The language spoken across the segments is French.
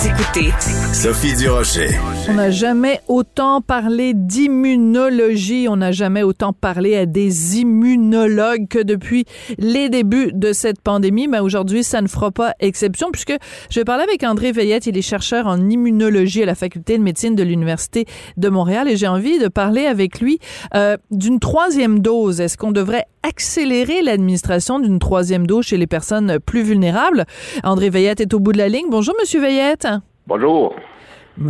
Vous écoutez Sophie Durocher. On n'a jamais autant parlé d'immunologie, on n'a jamais autant parlé à des immunologues que depuis les débuts de cette pandémie, mais aujourd'hui, ça ne fera pas exception puisque je vais parler avec André Veillette, il est chercheur en immunologie à la faculté de médecine de l'Université de Montréal et j'ai envie de parler avec lui euh, d'une troisième dose. Est-ce qu'on devrait accélérer l'administration d'une troisième dose chez les personnes plus vulnérables? André Veillette est au bout de la ligne. Bonjour, Monsieur Veillette. Bonjour.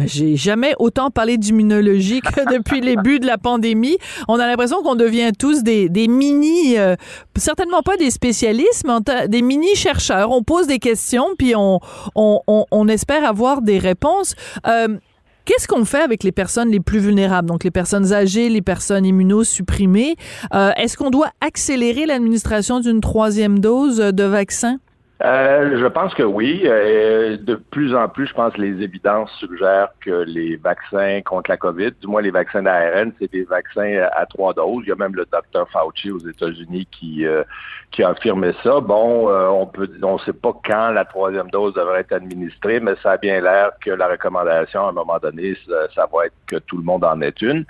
J'ai jamais autant parlé d'immunologie que depuis le début de la pandémie. On a l'impression qu'on devient tous des, des mini, euh, certainement pas des spécialistes, mais des mini chercheurs. On pose des questions puis on, on, on, on espère avoir des réponses. Euh, Qu'est-ce qu'on fait avec les personnes les plus vulnérables, donc les personnes âgées, les personnes immunosupprimées? Euh, Est-ce qu'on doit accélérer l'administration d'une troisième dose de vaccin? Euh, je pense que oui. Euh, de plus en plus, je pense que les évidences suggèrent que les vaccins contre la COVID, du moins les vaccins d'ARN, c'est des vaccins à trois doses. Il y a même le docteur Fauci aux États-Unis qui euh, a affirmé ça. Bon, on peut, on sait pas quand la troisième dose devrait être administrée, mais ça a bien l'air que la recommandation, à un moment donné, ça, ça va être que tout le monde en ait une.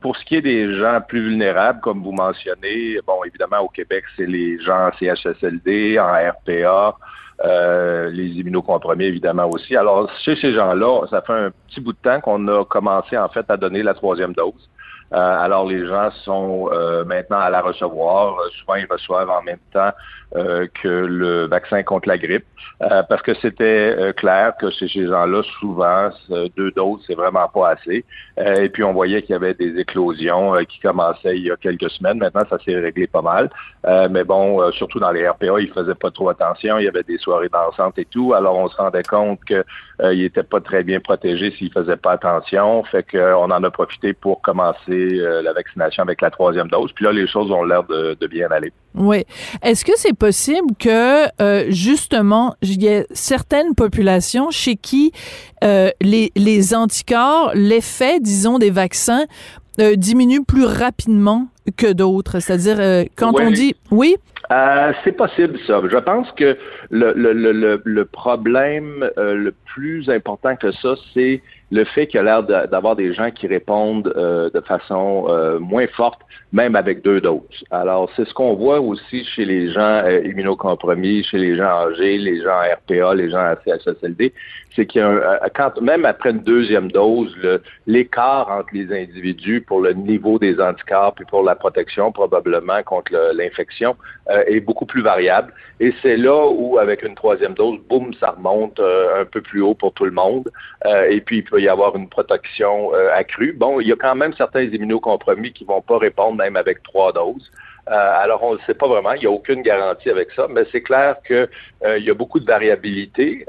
Pour ce qui est des gens plus vulnérables, comme vous mentionnez, bon, évidemment, au Québec, c'est les gens en CHSLD, en Euh, les immunocompromis, évidemment, aussi. Alors, chez ces gens-là, ça fait un petit bout de temps qu'on a commencé, en fait, à donner la troisième dose. Euh, alors, les gens sont euh, maintenant à la recevoir. Euh, souvent, ils reçoivent en même temps que le vaccin contre la grippe, parce que c'était clair que chez ces gens-là, souvent, deux doses, c'est vraiment pas assez. et puis, on voyait qu'il y avait des éclosions qui commençaient il y a quelques semaines. Maintenant, ça s'est réglé pas mal. mais bon, surtout dans les RPA, ils faisaient pas trop attention. Il y avait des soirées dansantes et tout. Alors, on se rendait compte qu'ils n'étaient pas très bien protégés s'ils faisaient pas attention. Fait qu'on en a profité pour commencer euh, la vaccination avec la troisième dose. Puis là, les choses ont l'air de, de, bien aller. Oui. Est-ce que c'est possible que, euh, justement, il y ait certaines populations chez qui euh, les, les anticorps, l'effet, disons, des vaccins euh, diminue plus rapidement que d'autres? C'est-à-dire, euh, quand on dit... Oui? Euh, c'est possible, ça. Je pense que le, le, le, le problème euh, le plus important que ça, c'est le fait qu'il y a l'air d'avoir des gens qui répondent euh, de façon euh, moins forte, même avec deux doses. Alors, c'est ce qu'on voit aussi chez les gens euh, immunocompromis, chez les gens âgés, les gens RPA, les gens à CHSLD, c'est qu'il y a un, quand même après une deuxième dose, l'écart entre les individus pour le niveau des anticorps et pour la protection probablement contre l'infection est beaucoup plus variable. Et c'est là où, avec une troisième dose, boum, ça remonte un peu plus haut pour tout le monde. Et puis, y avoir une protection euh, accrue. Bon, il y a quand même certains immunocompromis qui vont pas répondre même avec trois doses. Euh, alors, on ne sait pas vraiment, il n'y a aucune garantie avec ça, mais c'est clair que euh, y a beaucoup de variabilité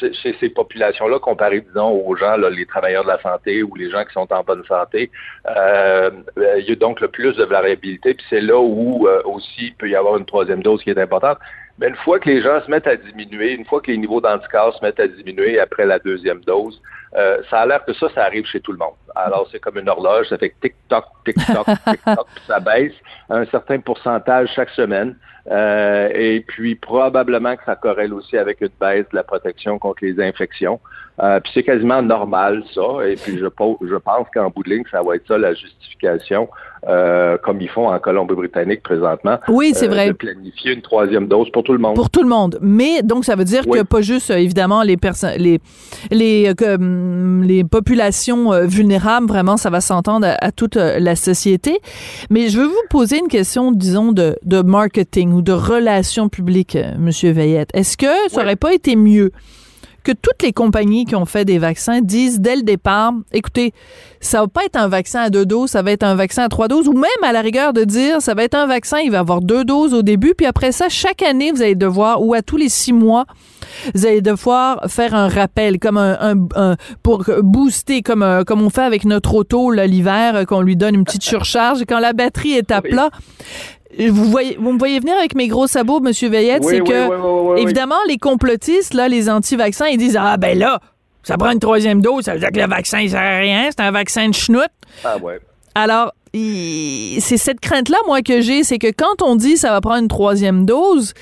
chez, ces populations-là comparé, disons, aux gens, les travailleurs de la santé ou les gens qui sont en bonne santé. Il y a donc le plus de variabilité, puis c'est là où aussi il peut y avoir une troisième dose qui est importante. Mais une fois que les gens se mettent à diminuer, une fois que les niveaux d'anticorps se mettent à diminuer après la deuxième dose, euh, ça a l'air que ça, ça arrive chez tout le monde. Alors, c'est comme une horloge, ça fait tic-toc, tic-toc, tic-toc, puis ça baisse à un certain pourcentage chaque semaine. Euh, et puis, probablement que ça corrèle aussi avec une baisse de la protection contre les infections. Euh, puis c'est quasiment normal, ça. Et puis, je, je pense qu'en bout de ligne, ça va être ça la justification euh, comme ils font en Colombie-Britannique présentement. Oui, c'est euh, vrai. De planifier une troisième dose pour tout le monde. Pour tout le monde. Mais donc ça veut dire Oui. que pas juste euh, évidemment les personnes les les euh, hum, les populations euh, vulnérables vraiment ça va s'entendre à, à toute la société. Mais je veux vous poser une question disons de de marketing ou de relations publiques monsieur Veillette. Est-ce que ça Oui. aurait pas été mieux que toutes les compagnies qui ont fait des vaccins disent dès le départ, écoutez, ça va pas être un vaccin à deux doses, ça va être un vaccin à trois doses, ou même à la rigueur de dire, ça va être un vaccin, il va avoir deux doses au début, puis après ça, chaque année, vous allez devoir, ou à tous les six mois, vous allez devoir faire un rappel, comme un, un- un- pour booster, comme, euh, comme on fait avec notre auto l'hiver, euh, qu'on lui donne une petite surcharge, et quand la batterie est à Oui. plat, vous voyez, vous me voyez venir avec mes gros sabots, Monsieur Veillette, Oui, c'est oui, que évidemment les complotistes là, les anti-vaccins, ils disent ah ben là, ça prend une troisième dose, ça veut dire que le vaccin il sert à rien, c'est un vaccin de schnout. Ah ouais. Alors, c'est cette crainte-là, moi, que j'ai, c'est que quand on dit ça va prendre une troisième dose,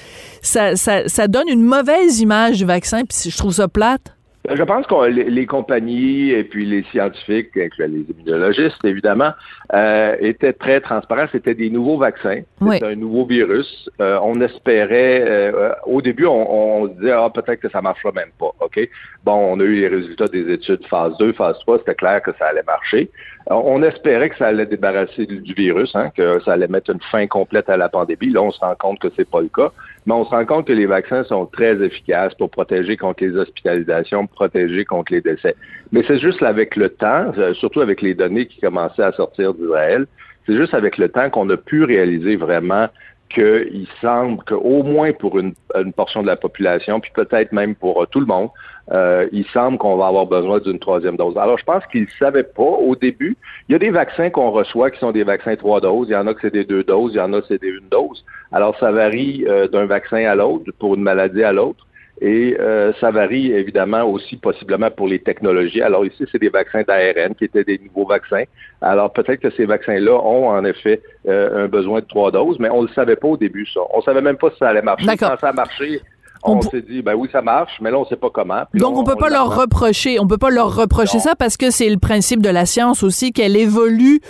ça, donne une mauvaise image du vaccin, puis je trouve ça plate. Je pense que les, les compagnies et puis les scientifiques, les immunologistes évidemment, euh, étaient très transparents. C'était des nouveaux vaccins, Oui. c'était un nouveau virus. Euh, on espérait, euh, au début, on, on se disait ah peut-être que ça marchera même pas. Ok, bon, on a eu les résultats des études phase 2, phase 3, c'était clair que ça allait marcher. Euh, on espérait que ça allait débarrasser du, du virus, hein, que ça allait mettre une fin complète à la pandémie. Là, on se rend compte que c'est pas le cas. Mais on se rend compte que les vaccins sont très efficaces pour protéger contre les hospitalisations, protéger contre les décès. Mais c'est juste avec le temps, euh, surtout avec les données qui commençaient à sortir d'Israël, c'est juste avec le temps qu'on a pu réaliser vraiment qu'il semble qu'au moins pour une, une portion de la population, puis peut-être même pour euh, tout le monde, euh, il semble qu'on va avoir besoin d'une troisième dose. Alors, je pense qu'ils ne savaient pas au début. Il y a des vaccins qu'on reçoit qui sont des vaccins trois doses. Il y en a que c'est des deux doses. Il y en a que c'est des une dose. Alors, ça varie euh, d'un vaccin à l'autre, pour une maladie à l'autre. Et euh, ça varie évidemment aussi possiblement pour les technologies. Alors ici, c'est des vaccins d'ARN qui étaient des nouveaux vaccins. Alors peut-être que ces vaccins-là ont en effet euh, un besoin de trois doses, mais on ne le savait pas au début, ça. On savait même pas si ça allait marcher. Quand ça a marché, On on, s'est dit, ben oui, ça marche, mais là, on ne sait pas comment. Puis Donc, on peut pas leur reprocher, on peut pas leur reprocher Non. ça parce que c'est le principe de la science aussi qu'elle évolue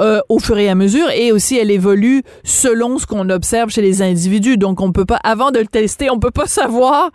euh, au fur et à mesure et aussi elle évolue selon ce qu'on observe chez les individus. Donc, on peut pas, avant de le tester, on peut pas savoir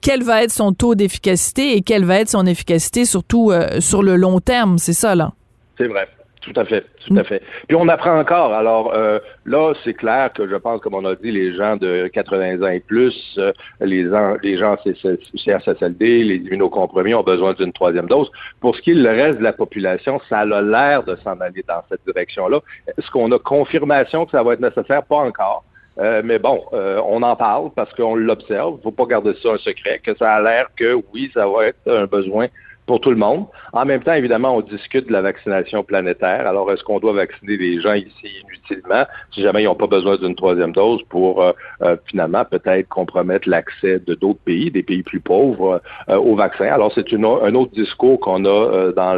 quel va être son taux d'efficacité et quelle va être son efficacité surtout euh, sur le long terme. C'est ça là. C'est vrai. Tout à fait, tout à fait. Puis on apprend encore. Alors euh, là, c'est clair que je pense, comme on a dit, les gens de 80 ans et plus, euh, les, gens, les gens CSSLD, les immunocompromis ont besoin d'une troisième dose. Pour ce qui est le reste de la population, ça a l'air de s'en aller dans cette direction-là. Est-ce qu'on a confirmation que ça va être nécessaire? Pas encore. Euh, mais bon, euh, on en parle parce qu'on l'observe. Il faut pas garder ça un secret, que ça a l'air que oui, ça va être un besoin pour tout le monde. En même temps, évidemment, on discute de la vaccination planétaire. Alors, est-ce qu'on doit vacciner les gens ici inutilement si jamais ils n'ont pas besoin d'une troisième dose pour euh, euh, finalement peut-être compromettre l'accès de d'autres pays, des pays plus pauvres, euh, au vaccin? Alors, c'est un autre discours qu'on a euh, dans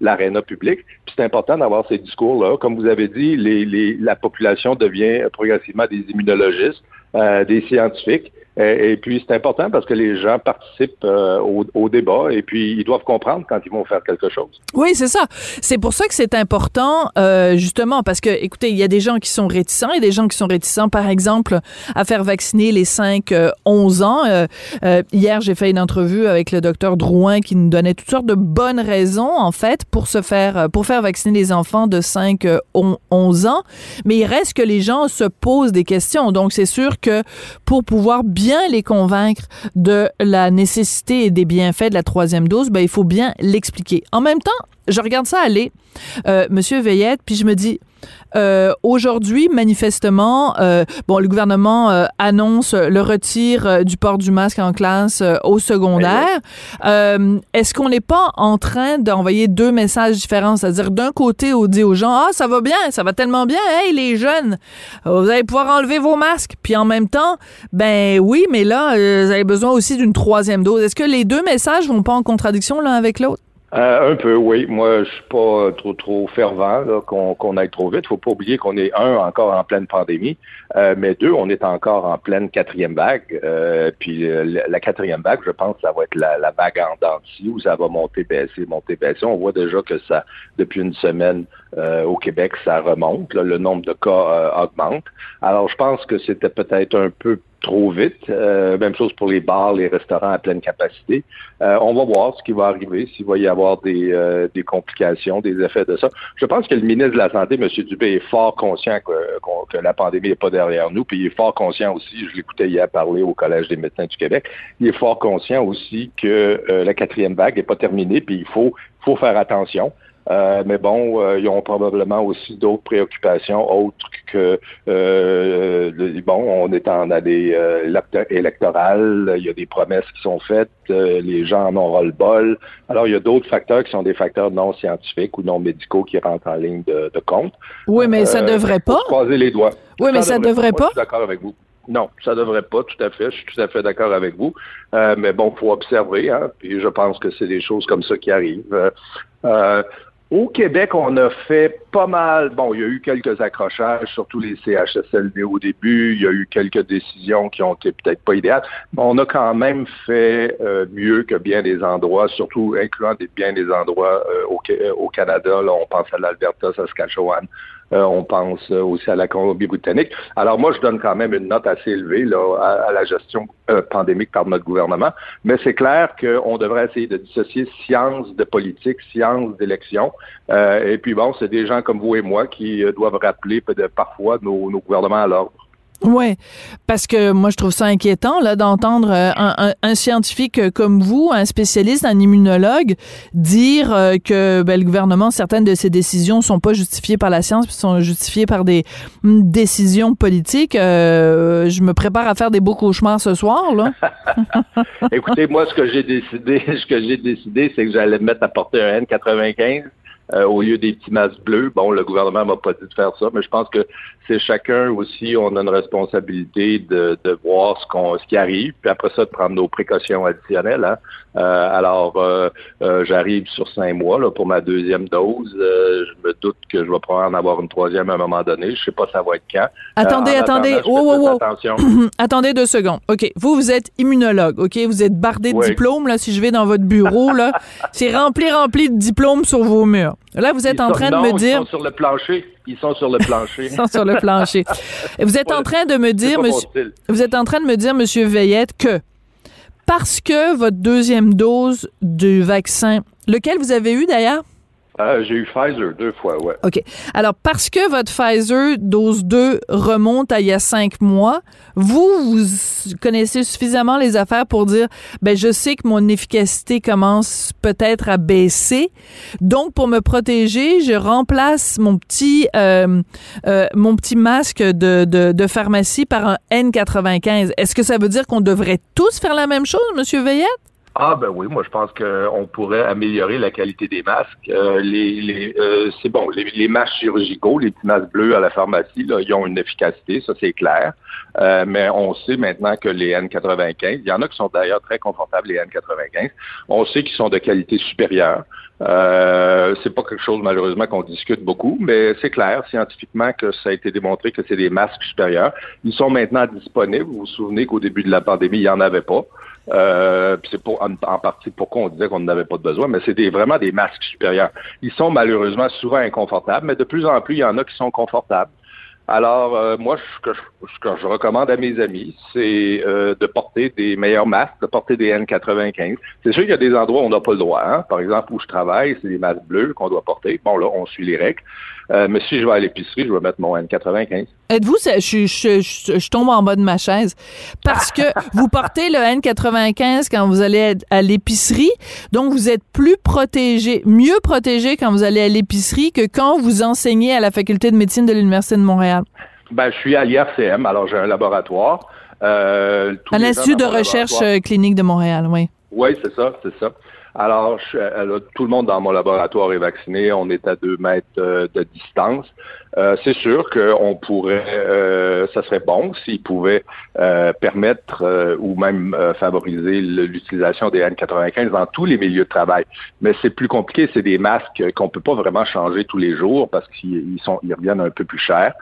l'aréna public. Puis c'est important d'avoir ces discours-là. Comme vous avez dit, les, les- la population devient progressivement des immunologistes, euh, des scientifiques. Et, puis, c'est important parce que les gens participent euh, au, au débat et puis ils doivent comprendre quand ils vont faire quelque chose. Oui, c'est ça. C'est pour ça que c'est important, euh, justement, parce que, écoutez, il y a des gens qui sont réticents, et des gens qui sont réticents, par exemple, à faire vacciner les 5-11 ans. Euh, euh, hier, j'ai fait une entrevue avec le docteur Drouin qui nous donnait toutes sortes de bonnes raisons, en fait, pour se faire, euh, pour faire vacciner les enfants de 5-11 ans. Mais il reste que les gens se posent des questions. Donc, c'est sûr que pour pouvoir bien les convaincre de la nécessité et des bienfaits de la troisième dose, ben, il faut bien l'expliquer. En même temps, je regarde ça aller, euh, Monsieur Veillette, puis je me dis, euh, aujourd'hui, manifestement, euh, bon, le gouvernement euh, annonce le retir du port du masque en classe au secondaire. Euh, Est-ce qu'on n'est pas en train d'envoyer deux messages différents? C'est-à-dire, d'un côté, on dit aux gens, ah, ça va bien, ça va tellement bien, hey, les jeunes, vous allez pouvoir enlever vos masques. Puis en même temps, ben oui, mais là, vous avez besoin aussi d'une troisième dose. Est-ce que les deux messages vont pas en contradiction l'un avec l'autre? Euh, un peu, oui. Moi, je suis pas trop trop fervent qu'on aille trop vite. Faut pas oublier qu'on est un encore en pleine pandémie, euh, mais deux, on est encore en pleine quatrième vague. Euh, puis la quatrième vague, je pense, ça va être la, la vague en denti où ça va monter, baisser, monter, baisser. On voit déjà que ça, depuis une semaine au Québec, ça remonte. le nombre de cas augmente. Alors, je pense que c'était peut-être un peu trop vite. Euh, même chose pour les bars, les restaurants à pleine capacité. Euh, on va voir ce qui va arriver, s'il va y avoir des, euh, des, complications, des effets de ça. Je pense que le ministre de la Santé, M. Dubé, est fort conscient que, que la pandémie n'est pas derrière nous, puis il est fort conscient aussi, je l'écoutais hier parler au Collège des médecins du Québec, il est fort conscient aussi que la quatrième vague n'est pas terminée, puis il faut, faut faire attention. Euh, mais bon, euh, ils ont probablement aussi d'autres préoccupations autres que euh, bon, on est en année électorale, il y a des promesses qui sont faites, les gens en ont le bol. Alors, il y a d'autres facteurs qui sont des facteurs non scientifiques ou non médicaux qui rentrent en ligne de, compte. Oui, mais ça devrait pas. Croiser les doigts. Oui, mais ça devrait pas. je suis d'accord avec vous. Non, ça devrait pas, tout à fait. Je suis tout à fait d'accord avec vous. mais bon, faut observer, hein, puis je pense que c'est des choses comme ça qui arrivent. Euh, au Québec, on a fait pas mal. Bon, il y a eu quelques accrochages, surtout les CHSLD au début. Il y a eu quelques décisions qui ont été peut-être pas idéales. Mais on a quand même fait euh, mieux que bien des endroits, surtout incluant des, bien des endroits euh, au, au, Canada. Là, on pense à l'Alberta, Saskatchewan, euh, on pense euh, aussi à la Colombie-Britannique. Alors moi, je donne quand même une note assez élevée là, à, la gestion euh, pandémique par notre gouvernement, mais c'est clair qu'on devrait essayer de dissocier science de politique, science d'élection. et puis bon, c'est des gens comme vous et moi qui doivent rappeler parfois nos, nos gouvernements à l'ordre. Ouais, parce que moi je trouve ça inquiétant là d'entendre euh, un, un, scientifique comme vous, un spécialiste, un immunologue, dire euh, que ben, le gouvernement certaines de ses décisions sont pas justifiées par la science, puis sont justifiées par des mm, décisions politiques. Euh, je me prépare à faire des beaux cauchemars ce soir là. Écoutez, moi ce que j'ai décidé, ce que j'ai décidé, c'est que j'allais me mettre à porter un N95 euh, au lieu des petits masques bleus. Bon, le gouvernement m'a pas dit de faire ça, mais je pense que c'est chacun aussi, on a une responsabilité de, de voir ce qu'on ce qui arrive, puis après ça, de prendre nos précautions additionnelles. Hein. Euh, alors, euh, j'arrive sur cinq mois là, pour ma deuxième dose. je me doute que je vais pouvoir en avoir une troisième à un moment donné. Je sais pas ça va être quand. Attendez, attendez. attendez deux secondes. OK. Vous, vous êtes immunologue. OK? Vous êtes bardé de diplômes. Là, si je vais dans votre bureau, là, c'est rempli, rempli de diplômes sur vos murs. Là, vous êtes en train de me dire. Ils sont sur le plancher. Ils sont sur le plancher. ils sont sur le plancher. vous êtes en train de me dire, monsieur, vous êtes en train de me dire, monsieur Veillette, que parce que votre deuxième dose du vaccin, lequel vous avez eu d'ailleurs? Euh, j'ai eu Pfizer deux fois, ouais. OK. Alors, parce que votre Pfizer dose 2 remonte à il y a cinq mois, vous, vous connaissez suffisamment les affaires pour dire, ben, je sais que mon efficacité commence peut-être à baisser. Donc, pour me protéger, je remplace mon petit, euh, euh, mon petit masque de, de, de, pharmacie par un N95. Est-ce que ça veut dire qu'on devrait tous faire la même chose, Monsieur Veillette? Ah ben oui, moi je pense qu'on pourrait améliorer la qualité des masques. Euh, les, les euh, c'est bon, les, masques chirurgicaux, les petits masques bleus à la pharmacie, là, ils ont une efficacité, ça c'est clair. Euh, mais on sait maintenant que les N95, il y en a qui sont d'ailleurs très confortables les N95. On sait qu'ils sont de qualité supérieure. Euh, c'est pas quelque chose malheureusement qu'on discute beaucoup, mais c'est clair scientifiquement que ça a été démontré que c'est des masques supérieurs. Ils sont maintenant disponibles. Vous vous souvenez qu'au début de la pandémie, il n'y en avait pas. Euh, c'est pour en, partie pourquoi on disait qu'on n'avait pas de besoin, mais c'est vraiment des masques supérieurs. Ils sont malheureusement souvent inconfortables, mais de plus en plus, il y en a qui sont confortables. Alors, euh, moi, ce que, je, recommande à mes amis, c'est euh, de porter des meilleurs masques, de porter des N95. C'est sûr qu'il y a des endroits où on n'a pas le droit. Hein? Par exemple, où je travaille, c'est des masques bleus qu'on doit porter. Bon, là, on suit les règles. Euh, mais si je vais à l'épicerie, je vais mettre mon N95. Êtes-vous, je, je, je, tombe en bas de ma chaise, parce que vous portez le N95 quand vous allez à l'épicerie, donc vous êtes plus protégé, mieux protégé quand vous allez à l'épicerie que quand vous enseignez à la faculté de médecine de l'Université de Montréal. Ben, je suis à l'IRCM, alors j'ai un laboratoire. Euh, à l'Institut de recherche euh, clinique de Montréal, oui. Oui, c'est ça, c'est ça. Alors, tout le monde dans mon laboratoire est vacciné. On est à deux mètres euh, de distance. Euh, c'est sûr qu'on pourrait, euh, ça serait bon s'ils pouvaient euh, permettre ou même favoriser l'utilisation des N95 dans tous les milieux de travail. Mais c'est plus compliqué, c'est des masques qu'on peut pas vraiment changer tous les jours parce qu'ils sont, ils reviennent un peu plus cher.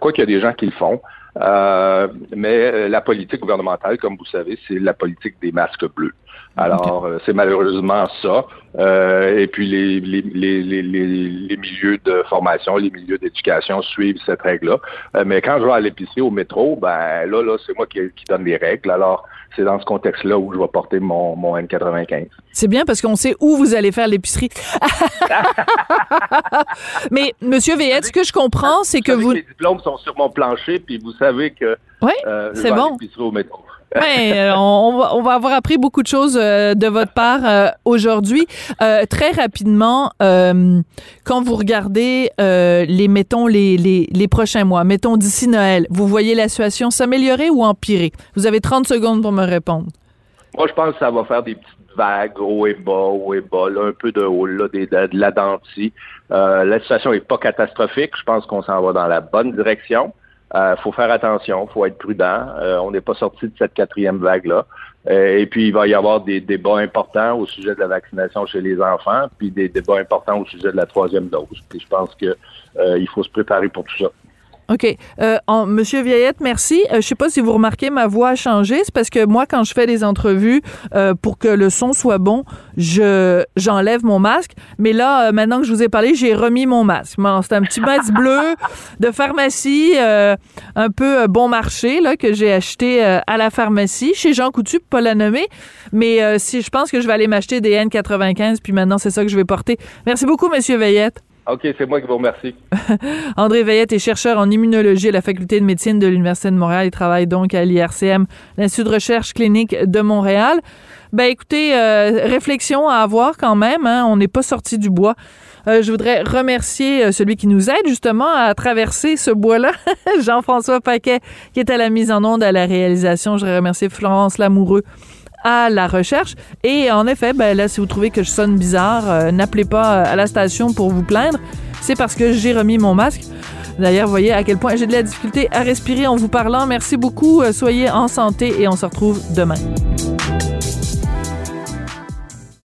quoi qu'il y a des gens qui le font. Mais la politique gouvernementale, comme vous savez, c'est la politique des masques bleus. Alors, c'est malheureusement ça. Euh, et puis les, les, les, les, milieux de formation, les milieux d'éducation suivent cette règle-là. Euh, mais quand je vais à l'épicerie au métro, ben là, là, c'est moi qui, qui donne les règles. Alors, c'est dans ce contexte-là où je vais porter mon, mon N95. C'est bien parce qu'on sait où vous allez faire l'épicerie. Mais, Monsieur Veillette, ce que je comprends, c'est que vous... Les diplômes sont sur mon plancher, puis vous savez que oui, euh, c'est bon. au métro. Oui, euh, on, va, avoir appris beaucoup de choses euh, de votre part euh, aujourd'hui. très rapidement, quand vous regardez les, mettons, les, les, prochains mois, mettons d'ici Noël, vous voyez la situation s'améliorer ou empirer? Vous avez 30 secondes pour me répondre. Moi, je pense que ça va faire des petites vagues, haut et bas, haut et bas, là, un peu de haut, là, des, de, la dentille. la situation n'est pas catastrophique. Je pense qu'on s'en va dans la bonne direction. Euh, faut faire attention, faut être prudent. Euh, on n'est pas sorti de cette quatrième vague-là. Euh, et puis, il va y avoir des débats importants au sujet de la vaccination chez les enfants, puis des débats importants au sujet de la troisième dose. Puis je pense que il faut se préparer pour tout ça. OK. Euh, Monsieur Vieillette, merci. Euh, je sais pas si vous remarquez, ma voix a changé. C'est parce que moi, quand je fais des entrevues, euh, pour que le son soit bon, je j'enlève mon masque. Mais là, maintenant que je vous ai parlé, j'ai remis mon masque. c'est un petit masque bleu de pharmacie, un peu bon marché, là, que j'ai acheté à la pharmacie, chez Jean Coutu, pas la nommer. Mais si je pense que je vais aller m'acheter des N95, puis maintenant, c'est ça que je vais porter. Merci beaucoup, Monsieur Veillette. OK, c'est moi qui vous remercie. André Veillette est chercheur en immunologie à la Faculté de médecine de l'Université de Montréal. Il travaille donc à l'IRCM, l'Institut de recherche clinique de Montréal. Ben écoutez, euh, réflexion à avoir quand même. Hein. On n'est pas sorti du bois. Euh, je voudrais remercier euh, celui qui nous aide justement à traverser ce bois-là, Jean-François Paquet, qui est à la mise en onde, à la réalisation. Je voudrais remercier Florence Lamoureux à la recherche. Et en effet, ben là, si vous trouvez que je sonne bizarre, euh, n'appelez pas à la station pour vous plaindre. C'est parce que j'ai remis mon masque. D'ailleurs, voyez à quel point j'ai de la difficulté à respirer en vous parlant. Merci beaucoup. Euh, soyez en santé et on se retrouve demain.